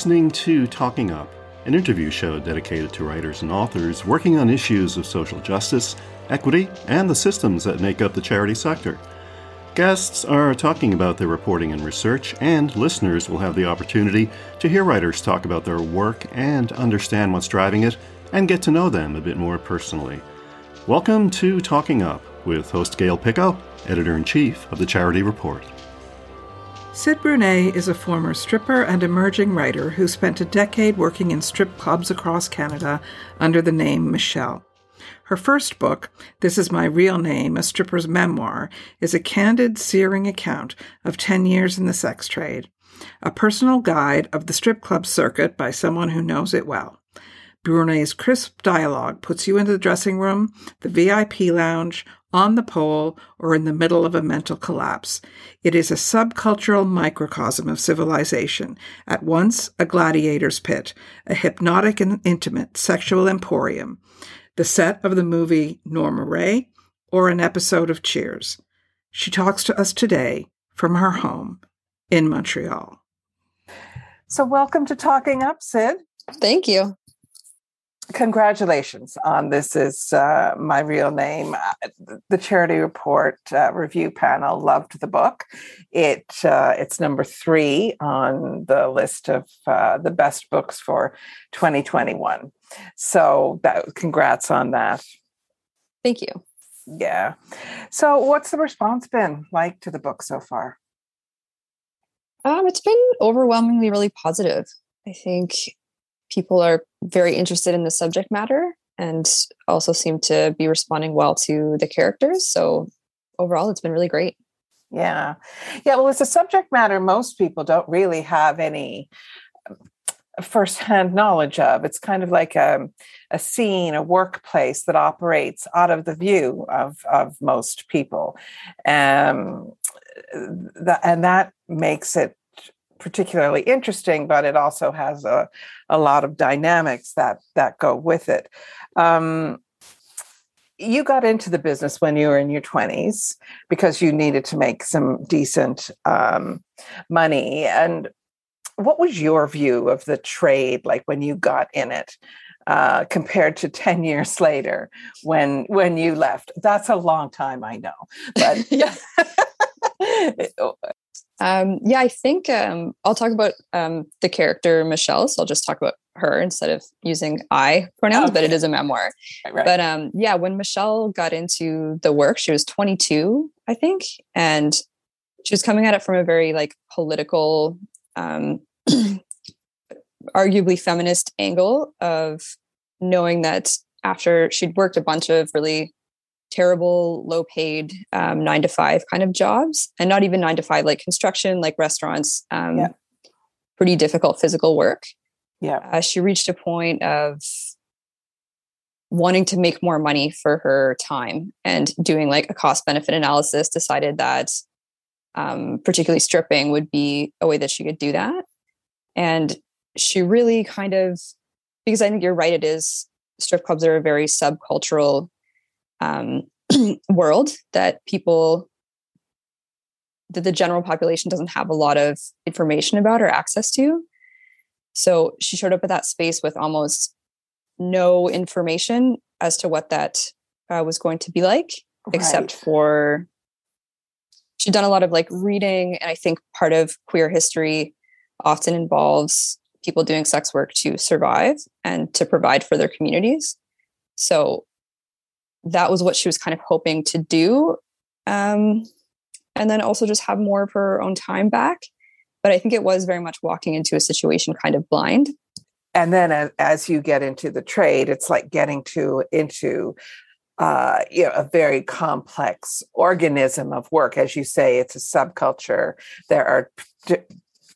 Listening to Talking Up, an interview show dedicated to writers and authors working on issues of social justice, equity, and the systems that make up the charity sector. Guests are talking about their reporting and research, and listeners will have the opportunity to hear writers talk about their work and understand what's driving it and get to know them a bit more personally. Welcome to Talking Up with host Gail Picco, editor in chief of the Charity Report. Cid Brunet is a former stripper and emerging writer who spent a decade working in strip clubs across Canada under the name Michelle. Her first book, This Is My Real Name, A Stripper's Memoir, is a candid, searing account of 10 years in the sex trade, a personal guide of the strip club circuit by someone who knows it well. Brunet's crisp dialogue puts you into the dressing room, the VIP lounge, on the pole, or in the middle of a mental collapse. It is a subcultural microcosm of civilization, at once a gladiator's pit, a hypnotic and intimate sexual emporium, the set of the movie Norma Rae, or an episode of Cheers. She talks to us today from her home in Montreal. So, welcome to Talking Up, Cid. Thank you congratulations on this is uh, my real name. Uh, the charity report uh, review panel loved the book. It uh, it's number three on the list of uh, the best books for 2021 so that congrats on that. Thank you. Yeah. So what's the response been like to the book so far? Um, it's been overwhelmingly really positive. I think people are very interested in the subject matter and also seem to be responding well to the characters. So overall, it's been really great. Yeah. Yeah. Well, it's a subject matter most people don't really have any uh, firsthand knowledge of. It's kind of like a, a scene, a workplace that operates out of the view of, of most people. Um, and that makes it particularly interesting, but it also has a, a lot of dynamics that that go with it. Um, you got into the business when you were in your 20s because you needed to make some decent um, money. And what was your view of the trade like when you got in it? Uh, compared to 10 years later when when you left that's a long time i know but yeah Um, yeah, I think um, I'll talk about um, the character Michelle. So I'll just talk about her instead of using I pronouns, okay. but it is a memoir. Right, right. But um, yeah, when Michelle got into the work, she was 22, I think, and she was coming at it from a very like political, um, arguably feminist angle of knowing that after she'd worked a bunch of really terrible, low paid um, nine to five kind of jobs, and not even nine to five, like construction, like restaurants, um, yeah. pretty difficult physical work. Yeah. Uh, she reached a point of wanting to make more money for her time and doing like a cost benefit analysis, decided that um, particularly stripping would be a way that she could do that. And she really kind of, because I think you're right, it is strip clubs are a very subcultural um, world that people that the general population doesn't have a lot of information about or access to. So she showed up at that space with almost no information as to what that uh, was going to be like, right. except for she'd done a lot of like reading. And I think part of queer history often involves people doing sex work to survive and to provide for their communities. So that was what she was kind of hoping to do. Um, and then also just have more of her own time back. But I think it was very much walking into a situation kind of blind. And then as, as you get into the trade, it's like getting to into uh, you know, a very complex organism of work. As you say, it's a subculture. There are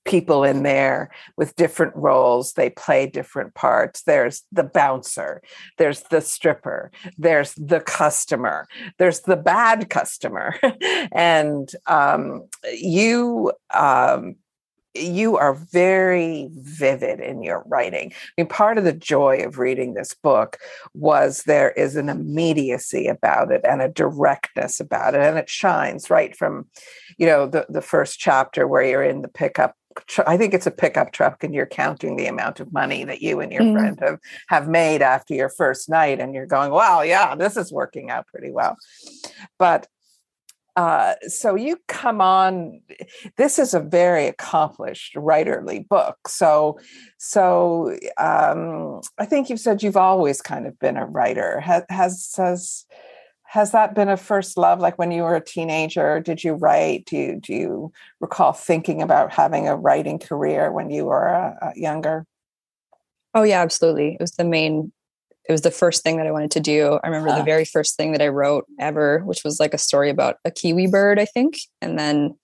people in there with different roles. They play different parts. There's the bouncer, there's the stripper, there's the customer, there's the bad customer. and um, you, um, you are very vivid in your writing. I mean, part of the joy of reading this book was there is an immediacy about it and a directness about it, and it shines right from, you know, the the first chapter where you're in the pickup I think it's a pickup truck, and you're counting the amount of money that you and your mm. friend have have made after your first night, and you're going, "Wow, yeah, this is working out pretty well." But uh, so you come on. This is a very accomplished writerly book. So, so um, I think you've said you've always kind of been a writer. Has has has has that been a first love? Like when you were a teenager, did you write? Do you do you recall thinking about having a writing career when you were uh, younger? Oh yeah, absolutely. It was the main it was the first thing that I wanted to do. I remember huh. the very first thing that I wrote ever, which was like a story about a kiwi bird, I think. And then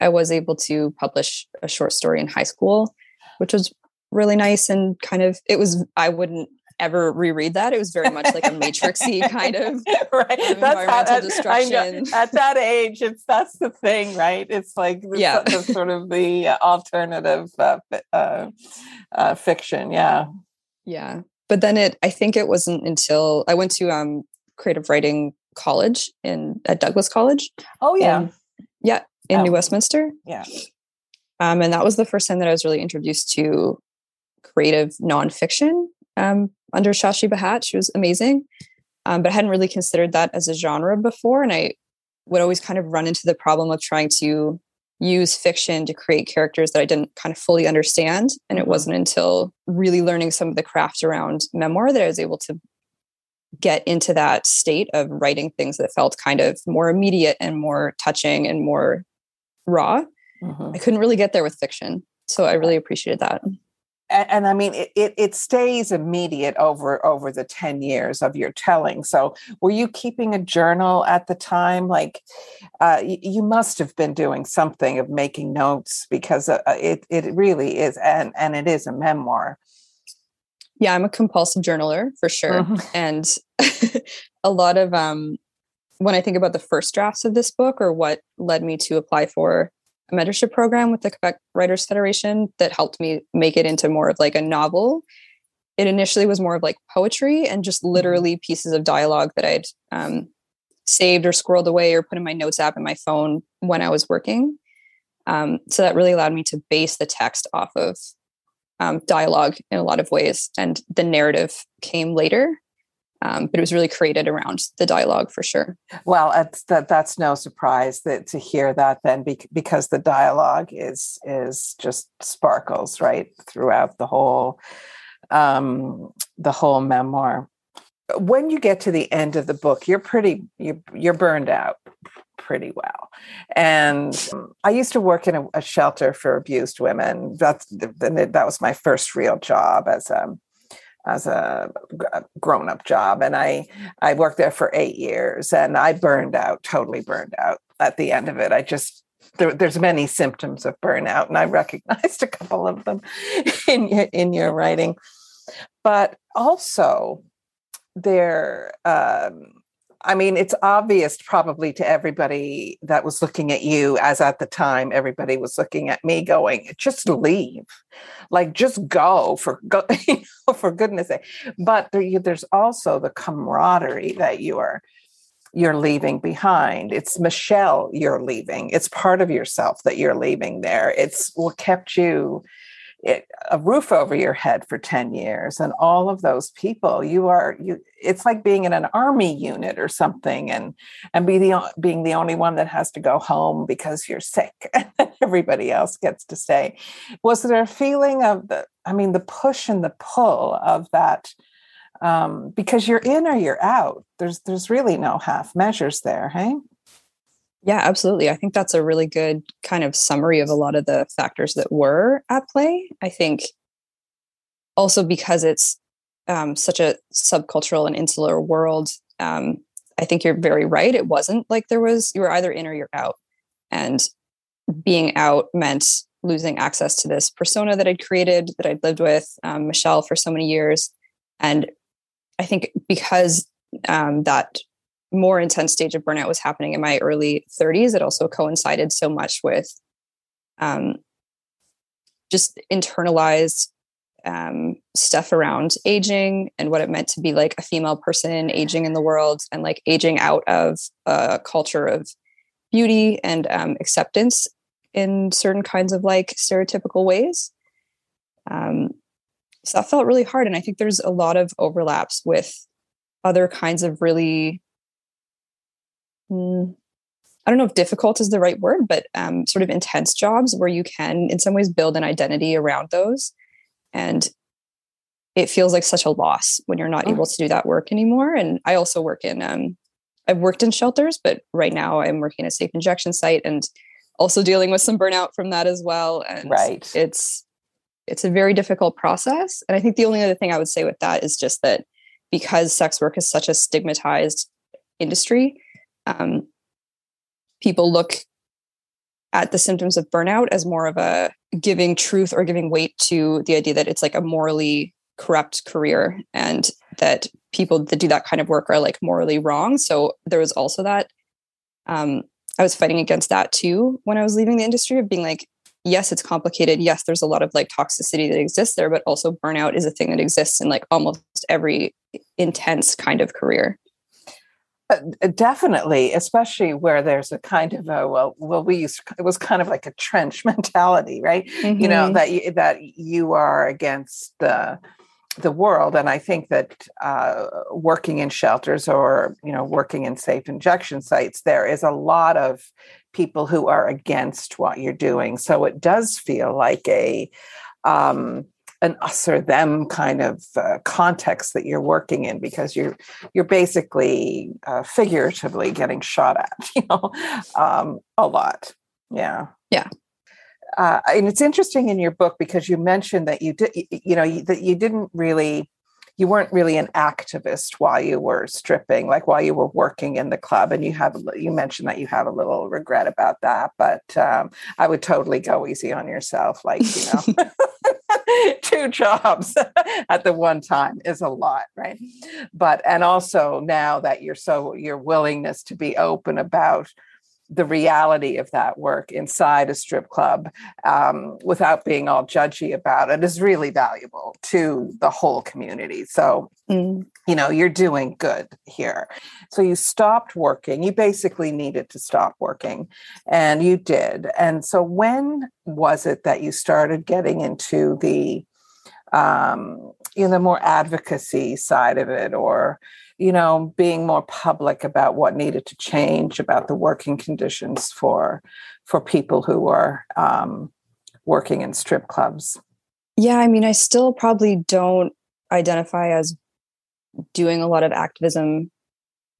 I was able to publish a short story in high school, which was really nice and kind of it was I wouldn't ever reread that. It was very much like a matrixy kind of right. environmental how, destruction. At that age, it's that's the thing, right? It's like the, yeah, the, sort of the alternative uh, uh, uh, fiction. Yeah, yeah but then it i think it wasn't until i went to um creative writing college in at douglas college oh yeah yeah in oh. new westminster yeah um and that was the first time that i was really introduced to creative nonfiction um under Shashi Bhat. she was amazing um, but i hadn't really considered that as a genre before and i would always kind of run into the problem of trying to use fiction to create characters that I didn't kind of fully understand. And it mm-hmm. wasn't until really learning some of the craft around memoir that I was able to get into that state of writing things that felt kind of more immediate and more touching and more raw. Mm-hmm. I couldn't really get there with fiction. So I really appreciated that and, and, I mean it, it, it stays immediate over over the 10 years of your telling. So were you keeping a journal at the time? Like uh, you, you must have been doing something of making notes because uh, it it really is and and it is a memoir. Yeah, I'm a compulsive journaler for sure. Mm-hmm. And a lot of um when I think about the first drafts of this book or what led me to apply for mentorship program with the Quebec Writers Federation that helped me make it into more of like a novel. It initially was more of like poetry and just mm-hmm. literally pieces of dialogue that I'd um, saved or squirreled away or put in my notes app in my phone when I was working. Um, so that really allowed me to base the text off of um, dialogue in a lot of ways. And the narrative came later. Um, but it was really created around the dialogue for sure. Well, that's that, that's no surprise that to hear that then because the dialogue is is just sparkles right throughout the whole um, the whole memoir. When you get to the end of the book, you're pretty you're, you're burned out pretty well. And I used to work in a, a shelter for abused women. That's that was my first real job as a as a grown up job. And I, I worked there for eight years and I burned out, totally burned out at the end of it. I just, there, there's many symptoms of burnout and I recognized a couple of them in your, in your writing. But also there, um, I mean, it's obvious probably to everybody that was looking at you, as at the time everybody was looking at me, going, "Just leave, like just go for go, you know, for goodness' sake." But there, there's also the camaraderie that you are you're leaving behind. It's Michelle you're leaving. It's part of yourself that you're leaving there. It's what kept you it, a roof over your head for 10 years and all of those people you are you it's like being in an army unit or something and and be the being the only one that has to go home because you're sick and everybody else gets to stay. Was there a feeling of the i mean the push and the pull of that um, because you're in or you're out there's there's really no half measures there hey yeah, absolutely. I think that's a really good kind of summary of a lot of the factors that were at play. I think also because it's um, such a subcultural and insular world, um, I think you're very right. It wasn't like there was, you were either in or you're out. And being out meant losing access to this persona that I'd created, that I'd lived with, um, Michelle, for so many years. And I think because um, that more intense stage of burnout was happening in my early 30s. It also coincided so much with um, just internalized um, stuff around aging and what it meant to be like a female person aging in the world and like aging out of a culture of beauty and um, acceptance in certain kinds of like stereotypical ways. Um, so that felt really hard. And I think there's a lot of overlaps with other kinds of really, mm, I don't know if difficult is the right word, but um, sort of intense jobs where you can, in some ways, build an identity around those. And it feels like such a loss when you're not oh. able to do that work anymore. And I also work in, um, I've worked in shelters, but right now I'm working at a safe injection site and also dealing with some burnout from that as well. And right. it's, it's a very difficult process. And I think the only other thing I would say with that is just that because sex work is such a stigmatized industry, um, people look at the symptoms of burnout as more of a giving truth or giving weight to the idea that it's like a morally corrupt career and that people that do that kind of work are like morally wrong. So there was also that. Um, I was fighting against that too when I was leaving the industry of being like, yes, it's complicated. Yes, there's a lot of like toxicity that exists there, but also burnout is a thing that exists in like almost every intense kind of career. Uh, definitely, especially where there's a kind of a well, well, we used it was kind of like a trench mentality, right? Mm-hmm. You know mm-hmm. that you, that you are against the the world and i think that uh, working in shelters or you know working in safe injection sites there is a lot of people who are against what you're doing so it does feel like a um, an us or them kind of uh, context that you're working in because you're you're basically uh, figuratively getting shot at you know um, a lot. Yeah. Yeah. Uh, and it's interesting in your book because you mentioned that you did you know that you didn't really you weren't really an activist while you were stripping like while you were working in the club and you have you mentioned that you have a little regret about that but um, i would totally go easy on yourself like you know two jobs at the one time is a lot right? But and also now that you're so your willingness to be open about the reality of that work inside a strip club um, without being all judgy about it is really valuable to the whole community. So, mm. you know, you're doing good here. So you stopped working. You basically needed to stop working, and you did. And so, when was it that you started getting into the um, you know, the more advocacy side of it, or you know, being more public about what needed to change about the working conditions for for people who were um, working in strip clubs. Yeah, I mean, I still probably don't identify as doing a lot of activism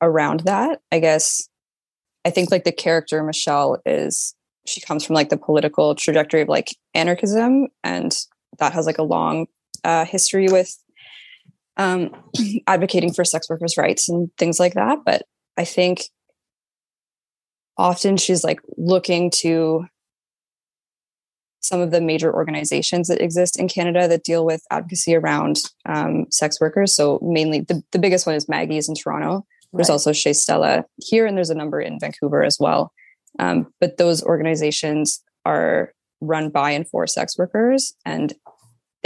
around that. I guess I think like the character Michelle is she comes from like the political trajectory of like anarchism and that has like a long uh, history with um, advocating for sex workers' rights and things like that. But I think often she's like looking to some of the major organizations that exist in Canada that deal with advocacy around um, sex workers. So mainly the, the biggest one is Maggie's in Toronto. There's right. also Chez Stella here, and there's a number in Vancouver as well. Um, but those organizations are run by and for sex workers, and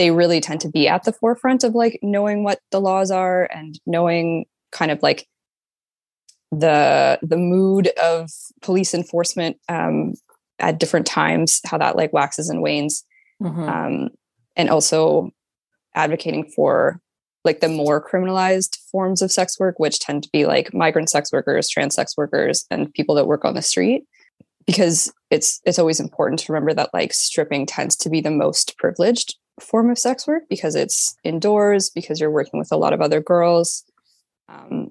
they really tend to be at the forefront of like knowing what the laws are and knowing kind of like the the mood of police enforcement um, at different times, how that like waxes and wanes, mm-hmm. um, and also advocating for like the more criminalized forms of sex work, which tend to be like migrant sex workers, trans sex workers, and people that work on the street. Because it's it's always important to remember that like stripping tends to be the most privileged form of sex work because it's indoors, because you're working with a lot of other girls, um,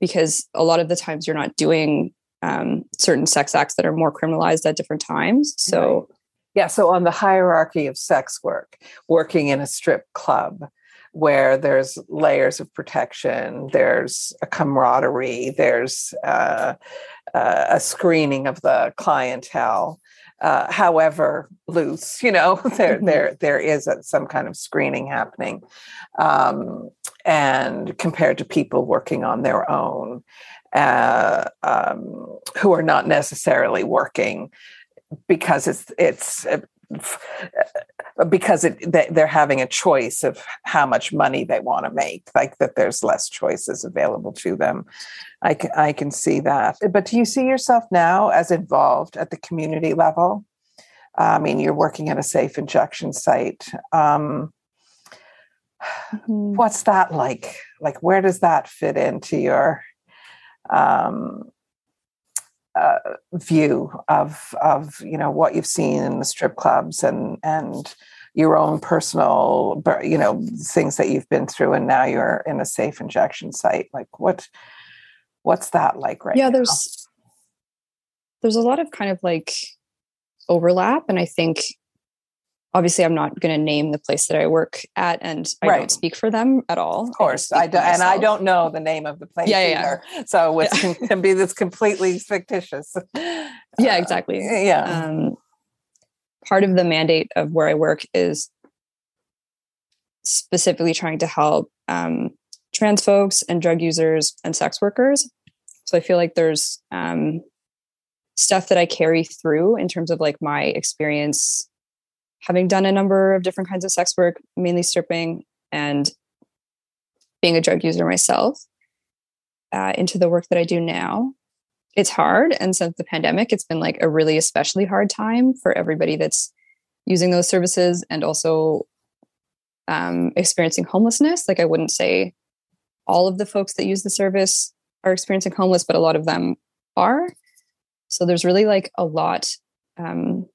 because a lot of the times you're not doing um, certain sex acts that are more criminalized at different times. So, right. yeah. So, on the hierarchy of sex work, working in a strip club, where there's layers of protection, there's a camaraderie, there's uh, uh, a screening of the clientele uh, however loose, you know, there mm-hmm. there there is a, some kind of screening happening, um, and compared to people working on their own, uh, um, who are not necessarily working because it's it's uh, because it, they're having a choice of how much money they want to make like that there's less choices available to them I can, I can see that but do you see yourself now as involved at the community level I mean, you're working at a safe injection site. Um, Mhm. what's that like? Like, where does that fit into your um, uh, view of of you know what you've seen in the strip clubs and and your own personal you know things that you've been through, and now you're in a safe injection site. Like, what what's that like right yeah, now? there's there's a lot of kind of like overlap, and I think obviously I'm not going to name the place that I work at, and I Right. don't speak for them at all. Of course, I do, and I don't know the name of the place Yeah, yeah, either. So it can, can be this completely fictitious. Yeah, Uh, exactly. yeah. um, part of the mandate of where I work is specifically trying to help um, trans folks and drug users and sex workers. So I feel like there's um, stuff that I carry through in terms of like my experience having done a number of different kinds of sex work, mainly stripping and being a drug user myself, uh, into the work that I do now. It's hard and since the pandemic it's been like a really especially hard time for everybody that's using those services and also um, experiencing homelessness. Like i wouldn't say all of the folks that use the service are experiencing homeless but a lot of them are. So there's really like a lot um,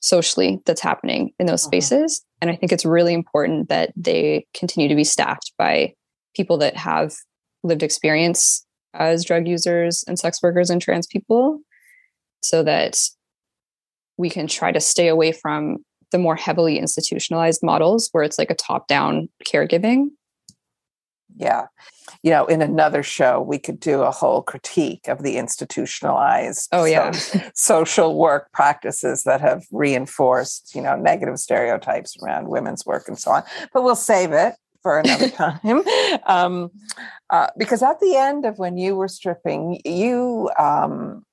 socially that's happening in those Mhm. spaces and i think it's really important that they continue to be staffed by people that have lived experience as drug users and sex workers and trans people so that we can try to stay away from the more heavily institutionalized models where it's like a top down caregiving yeah. You know, in another show, we could do a whole critique of the institutionalized oh yeah so- social work practices that have reinforced, you know, negative stereotypes around women's work and so on. But we'll save it for another time. Um, uh, because at the end of when you were stripping, you um,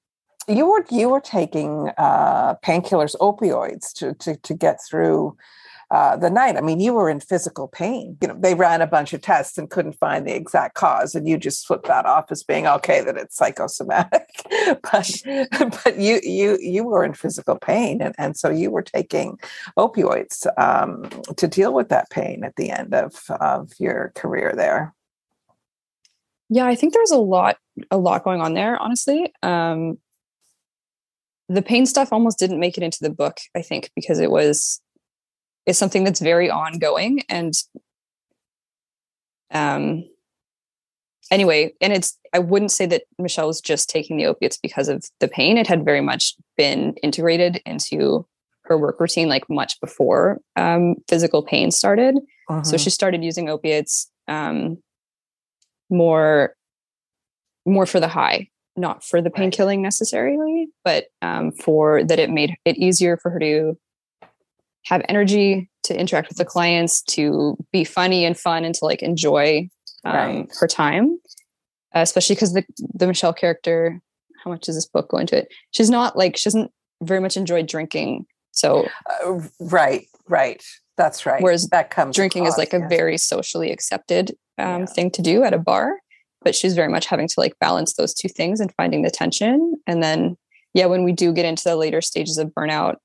you were you were taking uh, painkillers, opioids to, to to get through uh, the night. I mean, you were in physical pain. You know, they ran a bunch of tests and couldn't find the exact cause, and you just flipped that off as being okay that it's psychosomatic. but but you you you were in physical pain, and, and so you were taking opioids um, to deal with that pain at the end of of your career there. yeah i think there's a lot a lot going on there honestly um the pain stuff almost didn't make it into the book i think because it was it's something that's very ongoing and um anyway and it's i wouldn't say that michelle was just taking the opiates because of the pain. It had very much been integrated into her work routine like much before um, physical pain started. So Mhm. she started using opiates um, more more for the high not for the pain killing necessarily but um, for that it made it easier for her to have energy to interact with the clients to be funny and fun and to like enjoy um, Right. her time uh, especially because the the michelle character how much does this book go into it she's not like she doesn't very much enjoy drinking so Uh, right, right. That's right. Whereas that comes drinking is across, like a yes. very socially accepted um, Yeah. thing to do at a bar but she's very much having to like balance those two things and finding the tension and then yeah when we do get into the later stages of burnout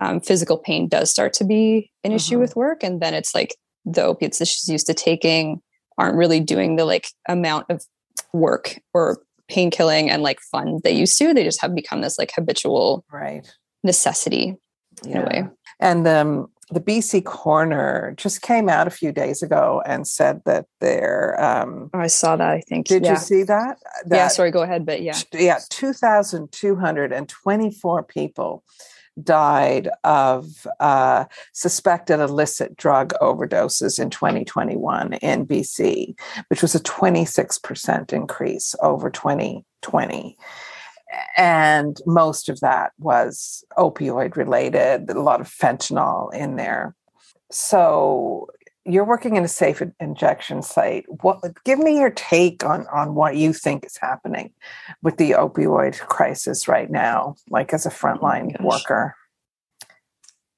um, physical pain does start to be an issue Mhm. with work and then it's like the opiates that she's used to taking aren't really doing the like amount of work or pain killing and like fun they used to they just have become this like habitual right. necessity in a way And um, the BC Coroner just came out a few days ago and said that they're. Um, oh, i saw that i think did yeah. you see that? yeah sorry go ahead but yeah yeah, 2,224 people died of uh, suspected illicit drug overdoses in 2021 in BC, which was a 26% increase over 2020. And most of that was opioid related, a lot of fentanyl in there. So you're working in a safe injection site. What give me your take on on what you think is happening with the opioid crisis right now, like as a frontline gosh. worker?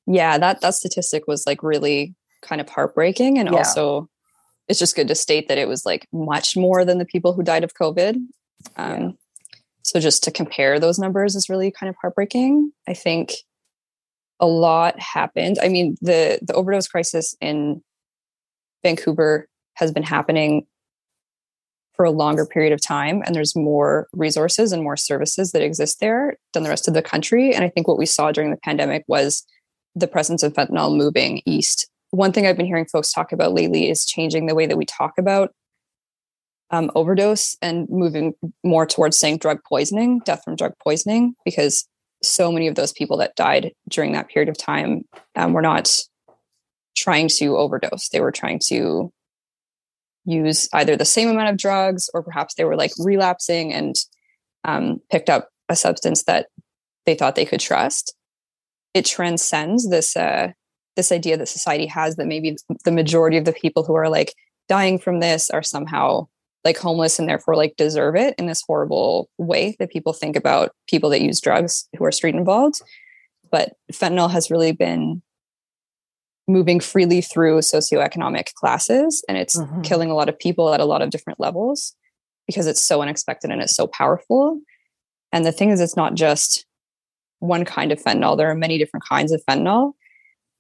yeah that that statistic was like really kind of heartbreaking and Yeah. also it's just good to state that it was like much more than the people who died of covid um Yeah. so just to compare those numbers is really kind of heartbreaking i think a lot happened. I mean, the the overdose crisis in Vancouver has been happening for a longer period of time and there's more resources and more services that exist there than the rest of the country. And i think what we saw during the pandemic was the presence of fentanyl moving east. One thing i've been hearing folks talk about lately is changing the way that we talk about um, overdose and moving more towards saying drug poisoning death from drug poisoning because so many of those people that died during that period of time um, were not trying to overdose. They were trying to use either the same amount of drugs or perhaps they were like relapsing and um, picked up a substance that they thought they could trust. It transcends this uh, this idea that society has that maybe the majority of the people who are like dying from this are somehow like homeless and therefore like deserve it in this horrible way that people think about people that use drugs who are street involved. But fentanyl has really been moving freely through socioeconomic classes and it's mm-hmm. killing a lot of people at a lot of different levels because it's so unexpected and it's so powerful. And the thing is, it's not just one kind of fentanyl, there are many different kinds of fentanyl.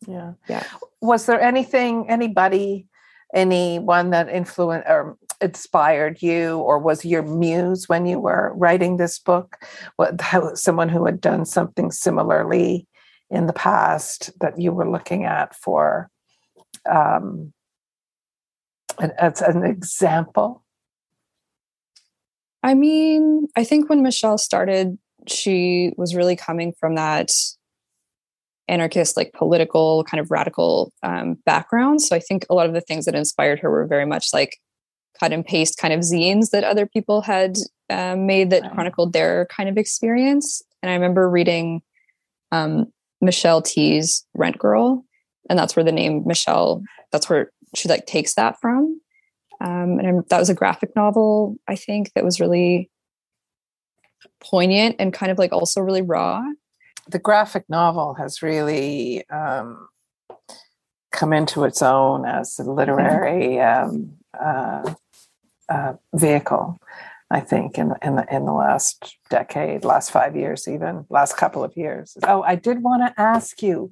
Yeah. Yeah. Was there anything, anybody, anyone that influenced or inspired you or was your muse when you were writing this book? What, how, someone who had done something similarly in the past that you were looking at for um, as an example? I mean, I think when Michelle started, she was really coming from that anarchist, like political, kind of radical um, background. So I think a lot of the things that inspired her were very much like cut and paste kind of zines that other people had um, made that chronicled their kind of experience. And I remember reading um, Michelle Tea's Rent Girl, and that's where the name Michelle. That's where she like takes that from. Um, and I'm, that was a graphic novel, I think, that was really poignant and kind of like also really raw. The graphic novel has really um, come into its own as a literary um, uh, uh, vehicle. I think in in the in the last decade, last five years, even last couple of years. Oh, I did want to ask you,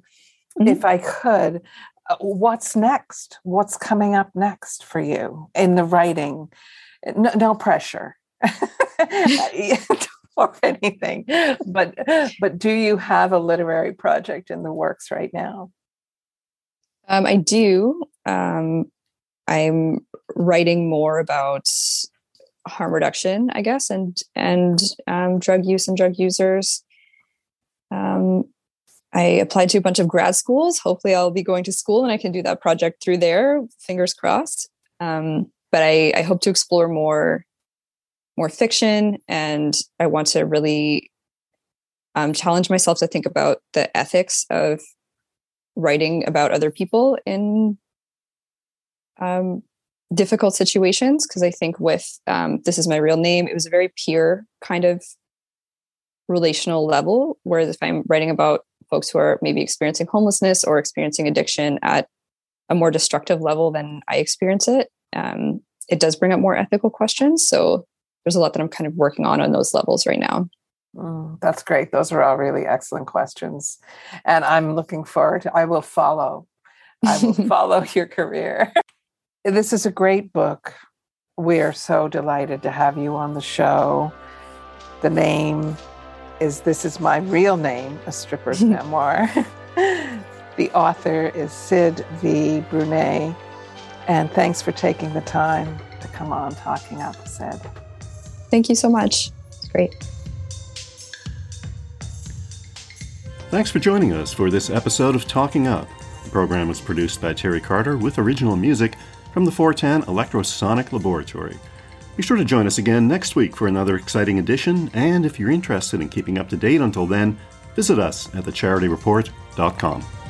mm-hmm. if I could, uh, what's next? What's coming up next for you in the writing? No, no pressure. or anything but but do you have a literary project in the works right now um, i do um, i'm writing more about harm reduction, I guess, and and um, drug use and drug users. Um, I applied to a bunch of grad schools. Hopefully, I'll be going to school and I can do that project through there. Fingers crossed. Um, but I, I hope to explore more more fiction, and I want to really um, challenge myself to think about the ethics of writing about other people in um, difficult situations because I think with um, this is my real name, it was a very pure kind of relational level. Whereas if I'm writing about folks who are maybe experiencing homelessness or experiencing addiction at a more destructive level than I experience it, um, it does bring up more ethical questions. So there's a lot that I'm kind of working on on those levels right now. Mm, that's great. Those are all really excellent questions. And I'm looking forward to, I will follow. I will follow your career. This is a great book. We are so delighted to have you on the show. The name is This Is My Real Name, a stripper's memoir. the author is Cid V. Brunet. And thanks for taking the time to come on Talking Up, Cid. Thank you so much. It's great. Thanks for joining us for this episode of Talking Up. The program was produced by Terry Carter with original music from the 410 Electrosonic Laboratory. Be sure to join us again next week for another exciting edition, and if you're interested in keeping up to date until then, visit us at thecharityreport.com.